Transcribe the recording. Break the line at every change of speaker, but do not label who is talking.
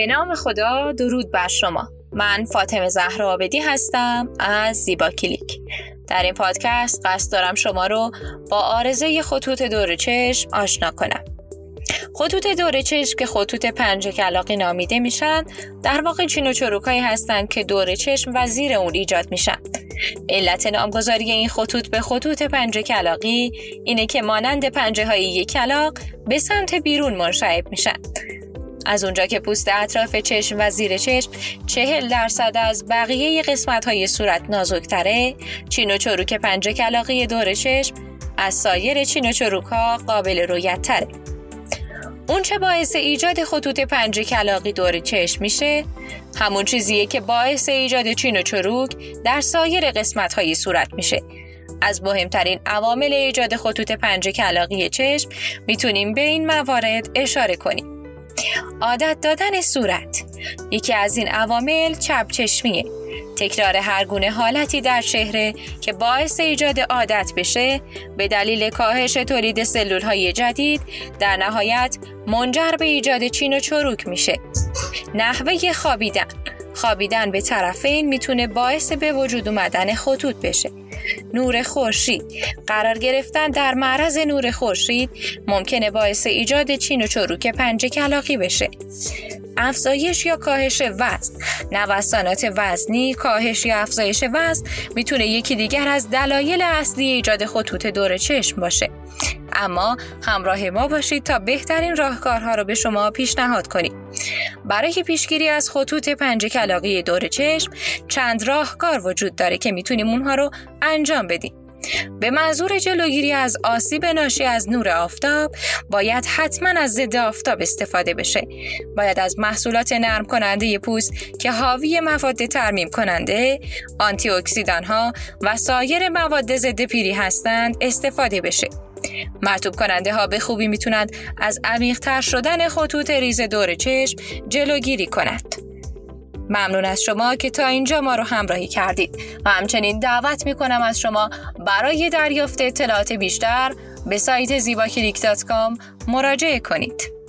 به نام خدا درود بر شما. من فاطمه زهرا آبدی هستم از زیبا کلیک. در این پادکست قصد دارم شما رو با آرزه خطوط دور چشم آشنا کنم. خطوط دور چشم که خطوط پنج کلاقی نامیده میشن در واقع چین و چروکایی هستند که دور چشم و زیر اون ایجاد میشن. علت نامگذاری این خطوط به خطوط پنجه کلاقی اینه که مانند پنجه های یک کلاق به سمت بیرون منشعب میشن. از اونجا که پوست اطراف چشم و زیر چشم چهل درصد از بقیه قسمت های صورت نازکتره چین و چروک پنجه کلاقی دور چشم از سایر چین و چروک ها قابل رویت تره. اون چه باعث ایجاد خطوط پنجه کلاقی دور چشم میشه همون چیزیه که باعث ایجاد چین و چروک در سایر قسمت های صورت میشه از مهمترین عوامل ایجاد خطوط پنجه کلاقی چشم می‌تونیم به این موارد اشاره کنیم عادت دادن صورت. یکی از این عوامل چپ چشمیه. تکرار هر گونه حالتی در چهره که باعث ایجاد عادت بشه به دلیل کاهش تولید سلول های جدید در نهایت منجر به ایجاد چین و چروک میشه. نحوه خوابیدن. خوابیدن به طرفین می‌تونه باعث به وجود اومدن خطوط بشه. نور خورشید. قرار گرفتن در معرض نور خورشید ممکنه باعث ایجاد چین و چروک پنجه کلاقی بشه. افزایش یا کاهش وزن. نوسانات وزنی کاهش یا افزایش وزن می‌تونه یکی دیگر از دلایل اصلی ایجاد خطوط دور چشم باشه. اما همراه ما باشید تا بهترین راهکارها رو به شما پیشنهاد کنیم. برای پیشگیری از خطوط پنجه کلاقی دور چشم چند راهکار وجود داره که می‌تونیم اونها رو انجام بدیم. به منظور جلوگیری از آسیب ناشی از نور آفتاب باید حتما از ضد آفتاب استفاده بشه. باید از محصولات نرم کننده پوست که حاوی مواد ترمیم کننده آنتی ها و سایر مواد ضد پیری هستند استفاده بشه. مرتوب کننده ها به خوبی می‌تونند از عمیقتر شدن خطوط ریز دور چشم جلوگیری کند. ممنون از شما که تا اینجا ما رو همراهی کردید و همچنین دعوت می کنم از شما برای دریافت اطلاعات بیشتر به سایت زیباکلیک مراجعه کنید.